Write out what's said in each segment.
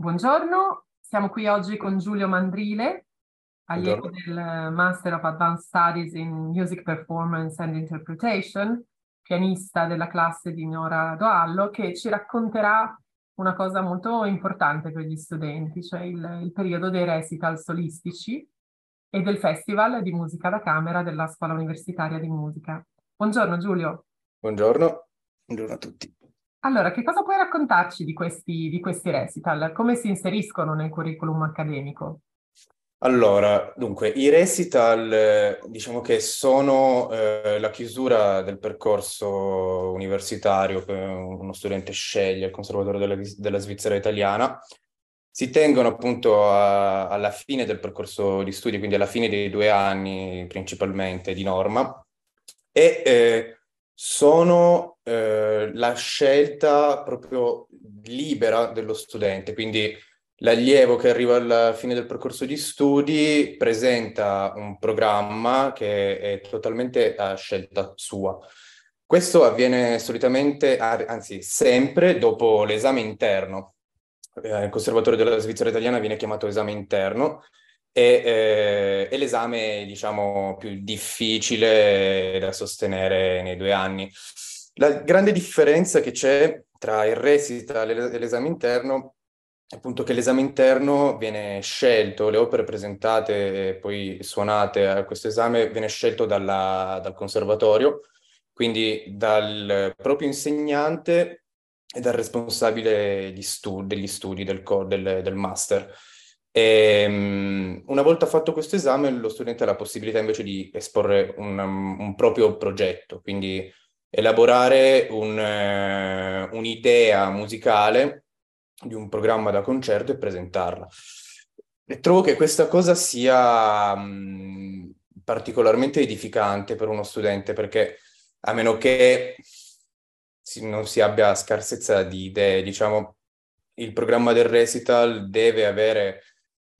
Buongiorno, siamo qui oggi con Giulio Mandrile, allievo del Master of Advanced Studies in Music Performance and Interpretation, pianista della classe di Nora Doallo, che ci racconterà una cosa molto importante per gli studenti, cioè il, il periodo dei recital solistici e del Festival di Musica da Camera della Scuola Universitaria di Musica. Buongiorno Giulio. Buongiorno, buongiorno a tutti. Allora, che cosa puoi raccontarci di questi, di questi recital? Come si inseriscono nel curriculum accademico? Allora, dunque, i recital diciamo che sono eh, la chiusura del percorso universitario che uno studente sceglie al Conservatorio della, della Svizzera italiana. Si tengono appunto a, alla fine del percorso di studi, quindi alla fine dei due anni principalmente di norma, e eh, sono eh, la scelta proprio libera dello studente, quindi l'allievo che arriva alla fine del percorso di studi presenta un programma che è totalmente a scelta sua. Questo avviene solitamente, anzi sempre, dopo l'esame interno. Eh, il Conservatorio della Svizzera Italiana viene chiamato esame interno e, eh, è l'esame, diciamo, più difficile da sostenere nei due anni. La grande differenza che c'è tra il recital e l'esame interno è appunto che l'esame interno viene scelto, le opere presentate e poi suonate a questo esame viene scelto dalla, dal conservatorio, quindi dal proprio insegnante e dal responsabile studi, degli studi del, del, del master. E, um, una volta fatto questo esame, lo studente ha la possibilità invece di esporre un, um, un proprio progetto, quindi elaborare un, uh, un'idea musicale di un programma da concerto e presentarla. E trovo che questa cosa sia um, particolarmente edificante per uno studente perché a meno che si, non si abbia scarsezza di idee, diciamo, il programma del recital deve avere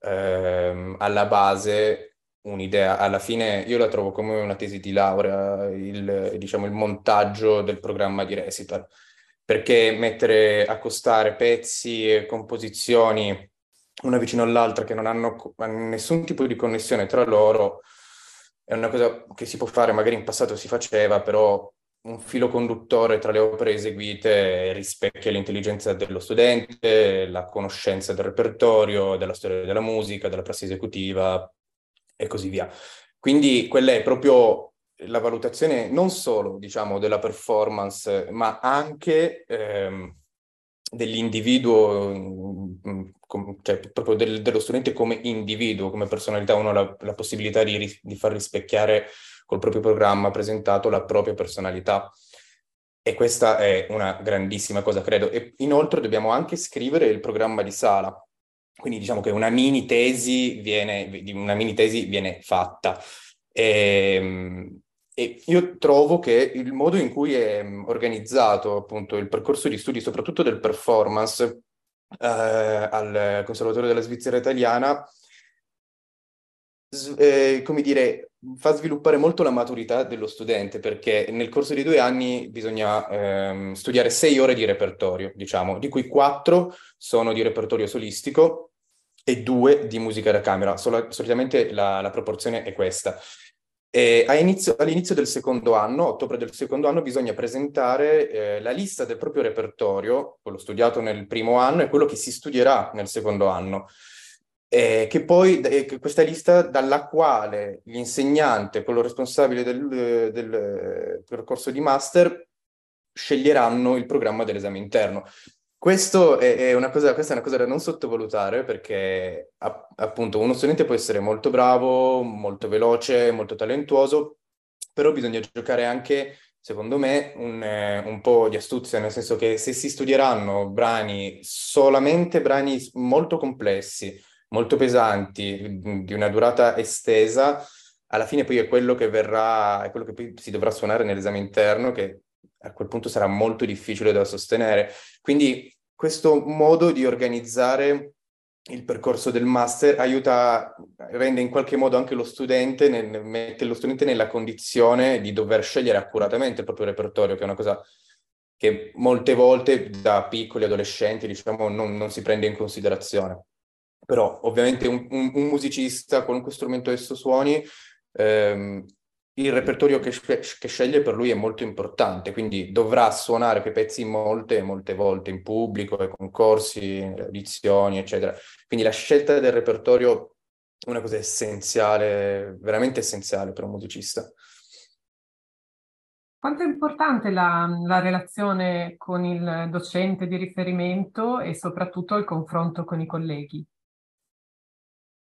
ehm, alla base un'idea, alla fine io la trovo come una tesi di laurea, il, diciamo, il montaggio del programma di recital, perché mettere, accostare pezzi e composizioni una vicino all'altra che non hanno nessun tipo di connessione tra loro è una cosa che si può fare, magari in passato si faceva, però un filo conduttore tra le opere eseguite rispecchia l'intelligenza dello studente, la conoscenza del repertorio, della storia della musica, della prassi esecutiva e così via. Quindi quella è proprio la valutazione non solo, diciamo, della performance, ma anche ehm, dell'individuo, mm, cioè proprio del, dello studente come individuo, come personalità, uno ha la, la possibilità di, di far rispecchiare col proprio programma presentato la propria personalità. E questa è una grandissima cosa, credo. E inoltre dobbiamo anche scrivere il programma di sala. Quindi diciamo che una mini tesi viene, una mini tesi viene fatta. E, ehm, e io trovo che il modo in cui è organizzato appunto il percorso di studi, soprattutto del performance, eh, al Conservatorio della Svizzera Italiana, eh, come dire, fa sviluppare molto la maturità dello studente perché nel corso di due anni bisogna ehm, studiare sei ore di repertorio, diciamo, di cui quattro sono di repertorio solistico e due di musica da camera. Sol- solitamente la, la, proporzione è questa. Inizio, all'inizio del secondo anno, ottobre del secondo anno, bisogna presentare eh, la lista del proprio repertorio, quello studiato nel primo anno e quello che si studierà nel secondo anno eh, che poi eh, questa lista dalla quale l'insegnante, quello responsabile del, del, percorso di master, sceglieranno il programma dell'esame interno. Questo è, è una cosa, questa è una cosa da non sottovalutare perché appunto uno studente può essere molto bravo, molto veloce, molto talentuoso, però bisogna giocare anche, secondo me, un, eh, un po' di astuzia, nel senso che se si studieranno brani, solamente brani molto complessi, molto pesanti, di una durata estesa, alla fine poi è quello che verrà, è quello che poi si dovrà suonare nell'esame interno, che a quel punto sarà molto difficile da sostenere. Quindi questo modo di organizzare il percorso del master aiuta, rende in qualche modo anche lo studente, nel, mette lo studente nella condizione di dover scegliere accuratamente il proprio repertorio, che è una cosa che molte volte da piccoli adolescenti, diciamo, non, non si prende in considerazione. Però ovviamente un, un, un musicista, qualunque strumento esso suoni, ehm, il repertorio che, che, sceglie per lui è molto importante, quindi dovrà suonare quei pezzi molte, molte volte in pubblico, ai concorsi, edizioni, eccetera. Quindi la scelta del repertorio è una cosa essenziale, veramente essenziale per un musicista. Quanto è importante la, la, relazione con il docente di riferimento e soprattutto il confronto con i colleghi?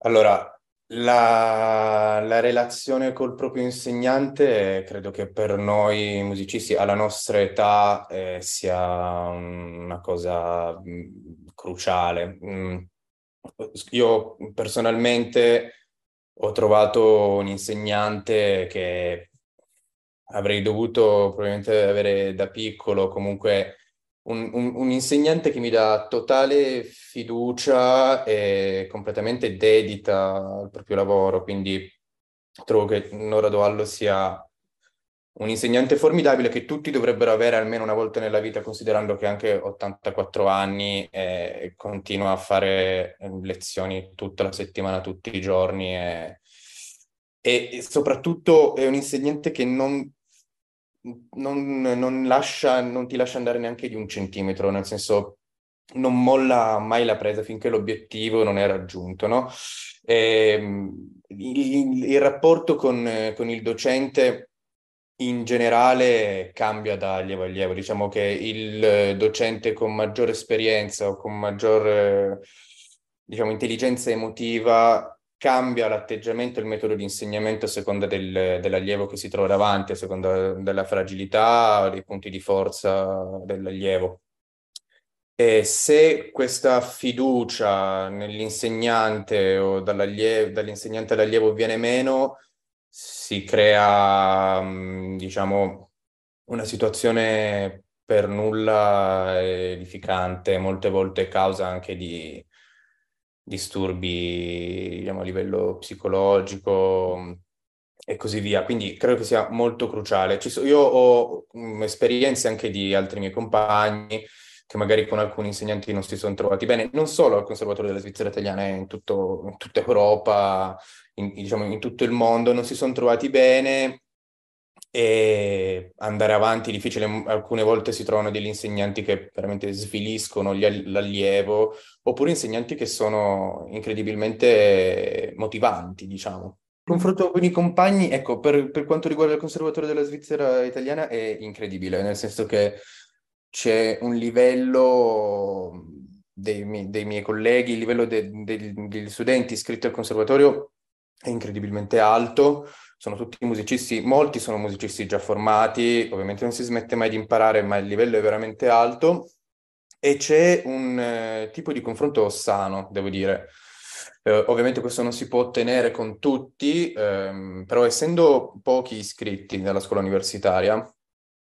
Allora, la, la relazione col proprio insegnante credo che per noi musicisti alla nostra età eh, sia una cosa mh, mm, cruciale. Mm. Io personalmente ho trovato un insegnante che avrei dovuto probabilmente avere da piccolo, comunque un, un, un, insegnante che mi dà totale fiducia e completamente dedita al proprio lavoro, quindi trovo che Nora Doallo sia un insegnante formidabile che tutti dovrebbero avere almeno una volta nella vita, considerando che anche 84 anni e continua a fare lezioni tutta la settimana, tutti i giorni e, e soprattutto è un insegnante che non non, non, lascia, non ti lascia andare neanche di un centimetro, nel senso non molla mai la presa finché l'obiettivo non è raggiunto, no? E, ehm, il, il, rapporto con, con, il docente in generale cambia da allievo a allievo, diciamo che il docente con maggiore esperienza o con maggior diciamo, intelligenza emotiva cambia l'atteggiamento e il metodo di insegnamento a seconda del, dell'allievo che si trova davanti, a seconda della fragilità, dei punti di forza dell'allievo. E se questa fiducia nell'insegnante o dall'insegnante all'allievo viene meno, si crea, mm, diciamo, una situazione per nulla edificante, molte volte causa anche di, disturbi diciamo, a livello psicologico mm, e così via. Quindi credo che sia molto cruciale. So, io ho um, esperienze anche di altri miei compagni che magari con alcuni insegnanti non si sono trovati bene, non solo al Conservatorio della Svizzera Italiana, in, tutto, in tutta Europa, in, diciamo, in tutto il mondo, non si sono trovati bene e andare avanti è difficile. Alcune volte si trovano degli insegnanti che veramente sviliscono l'allievo, oppure insegnanti che sono incredibilmente motivanti, diciamo. Il confronto con i compagni, ecco, per, per quanto riguarda il conservatorio della Svizzera italiana è incredibile, nel senso che c'è un livello dei, miei, dei miei colleghi, il livello de, de, degli studenti iscritti al conservatorio è incredibilmente alto sono tutti musicisti, molti sono musicisti già formati, ovviamente non si smette mai di imparare, ma il livello è veramente alto e c'è un eh, tipo di confronto sano, devo dire. Eh, ovviamente questo non si può ottenere con tutti, ehm, però essendo pochi iscritti nella scuola universitaria,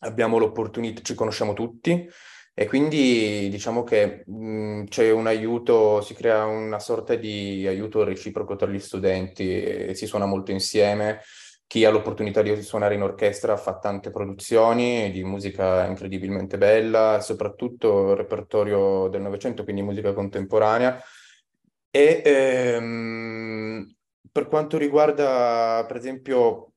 abbiamo l'opportunità, ci conosciamo tutti e quindi diciamo che mh, c'è un aiuto, si crea una sorta di aiuto reciproco tra gli studenti, si suona molto insieme. Chi ha l'opportunità di suonare in orchestra fa tante produzioni di musica incredibilmente bella, soprattutto repertorio del Novecento, quindi musica contemporanea. E ehm, per quanto riguarda, per esempio,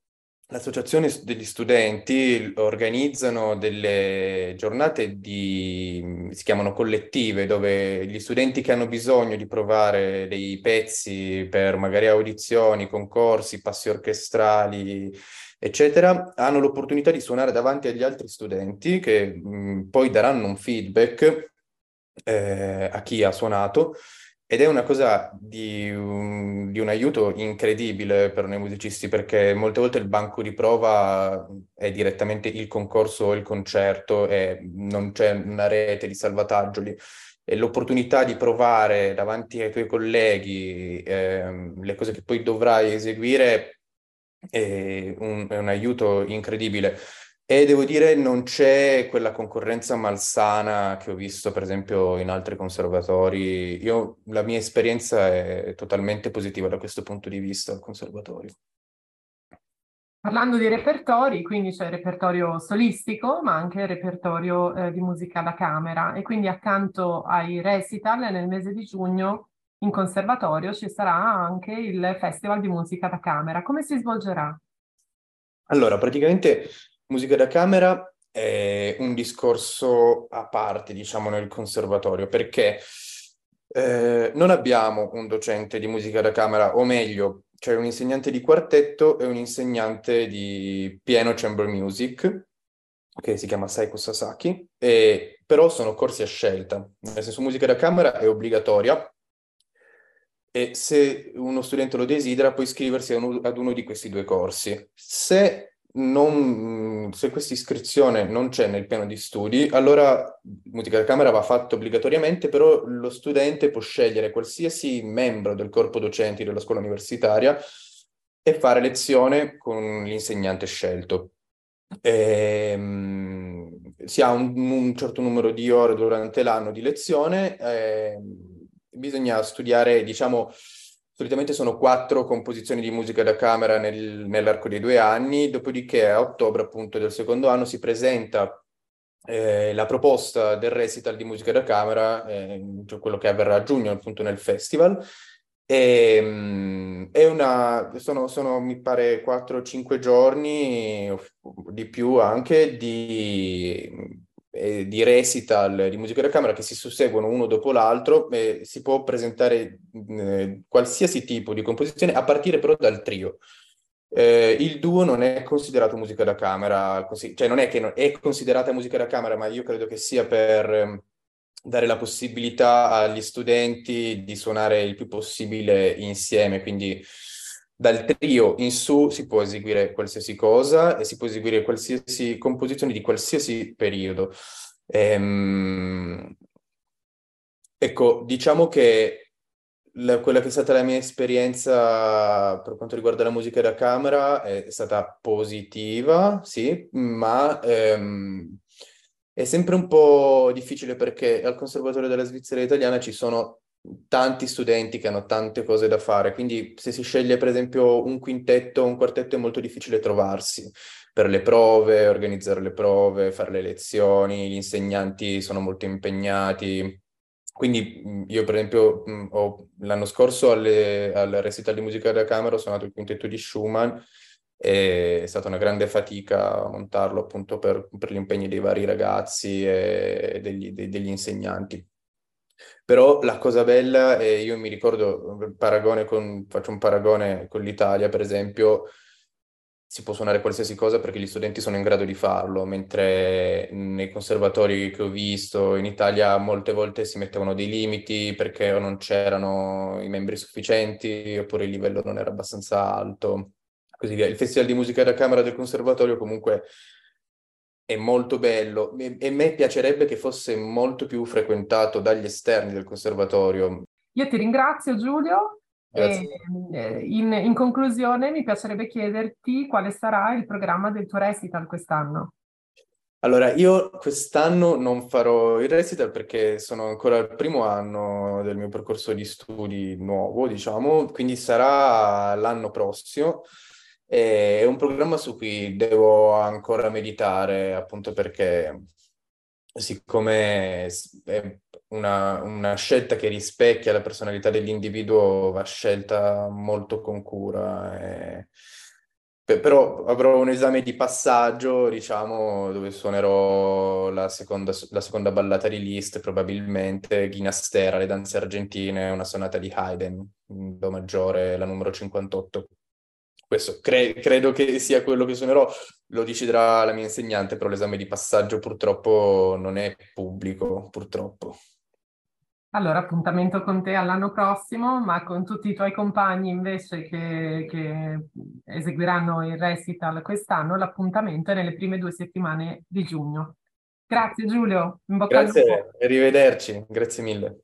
L'associazione degli studenti organizzano delle giornate di, si chiamano collettive, dove gli studenti che hanno bisogno di provare dei pezzi per magari audizioni, concorsi, passi orchestrali, eccetera, hanno l'opportunità di suonare davanti agli altri studenti che mh, poi daranno un feedback eh, a chi ha suonato ed è una cosa di un, di un, aiuto incredibile per noi musicisti perché molte volte il banco di prova è direttamente il concorso o il concerto e non c'è una rete di salvataggio lì. E l'opportunità di provare davanti ai tuoi colleghi eh, le cose che poi dovrai eseguire è un, è un aiuto incredibile. E devo dire, non c'è quella concorrenza malsana che ho visto, per esempio, in altri conservatori. Io, la mia esperienza è totalmente positiva da questo punto di vista al conservatorio. Parlando di repertori, quindi c'è il repertorio solistico, ma anche il repertorio eh, di musica da camera e quindi accanto ai recital nel mese di giugno in conservatorio ci sarà anche il Festival di musica da camera. Come si svolgerà? Allora, praticamente musica da camera è un discorso a parte, diciamo, nel conservatorio, perché eh, non abbiamo un docente di musica da camera, o meglio, c'è un insegnante di quartetto e un insegnante di piano chamber music, che si chiama Saiko Sasaki, e, però sono corsi a scelta, nel senso musica da camera è obbligatoria e se uno studente lo desidera può iscriversi ad uno di questi due corsi. Se non, se questa iscrizione non c'è nel piano di studi, allora musica da camera va fatta obbligatoriamente, però lo studente può scegliere qualsiasi membro del corpo docenti della scuola universitaria e fare lezione con l'insegnante scelto. E, um, si ha un, un, certo numero di ore durante l'anno di lezione, eh, bisogna studiare, diciamo, Solitamente sono quattro composizioni di musica da camera nel, nell'arco dei due anni, dopodiché a ottobre appunto del secondo anno si presenta eh, la proposta del recital di musica da camera, eh, cioè quello che avverrà a giugno appunto nel festival, e, um, è una, sono, sono mi pare 4-5 giorni di più anche di eh, di recital di musica da camera che si susseguono uno dopo l'altro e si può presentare eh, qualsiasi tipo di composizione a partire però dal trio. Eh, il duo non è considerato musica da camera, così, cioè non è che non, è considerata musica da camera, ma io credo che sia per eh, dare la possibilità agli studenti di suonare il più possibile insieme, quindi dal trio in su si può eseguire qualsiasi cosa e si può eseguire qualsiasi composizione di qualsiasi periodo. Ehm, ecco, diciamo che la, quella che è stata la mia esperienza per quanto riguarda la musica da camera è stata positiva, sì, ma ehm, è sempre un po' difficile perché al Conservatorio della Svizzera Italiana ci sono tanti studenti che hanno tante cose da fare, quindi se si sceglie per esempio un quintetto o un quartetto è molto difficile trovarsi per le prove, organizzare le prove, fare le lezioni, gli insegnanti sono molto impegnati. Quindi io per esempio ho, l'anno scorso alle, al recital di musica da camera ho suonato il quintetto di Schumann e è stata una grande fatica montarlo appunto per, per gli impegni dei vari ragazzi e degli, degli insegnanti. Però la cosa bella, e io mi ricordo, con, faccio un paragone con l'Italia, per esempio, si può suonare qualsiasi cosa perché gli studenti sono in grado di farlo, mentre nei conservatori che ho visto in Italia molte volte si mettevano dei limiti perché non c'erano i membri sufficienti oppure il livello non era abbastanza alto, così via. Il Festival di Musica da Camera del Conservatorio comunque è molto bello e, a me piacerebbe che fosse molto più frequentato dagli esterni del conservatorio. Io ti ringrazio Giulio. E, eh, in, in, conclusione mi piacerebbe chiederti quale sarà il programma del tuo recital quest'anno. Allora, io quest'anno non farò il recital perché sono ancora al primo anno del mio percorso di studi nuovo, diciamo, quindi sarà l'anno prossimo. È un programma su cui devo ancora meditare, appunto perché siccome è una, una, scelta che rispecchia la personalità dell'individuo, va scelta molto con cura. E... Però avrò un esame di passaggio, diciamo, dove suonerò la seconda, la seconda ballata di Liszt, probabilmente Ginastera, le danze argentine, una sonata di Haydn, Do maggiore, la numero 58. Questo cre- credo che sia quello che suonerò, lo deciderà la mia insegnante, però l'esame di passaggio purtroppo non è pubblico, purtroppo. Allora, appuntamento con te all'anno prossimo, ma con tutti i tuoi compagni invece che, che eseguiranno il recital quest'anno, l'appuntamento è nelle prime due settimane di giugno. Grazie Giulio, in bocca Grazie, al lupo. arrivederci, grazie mille.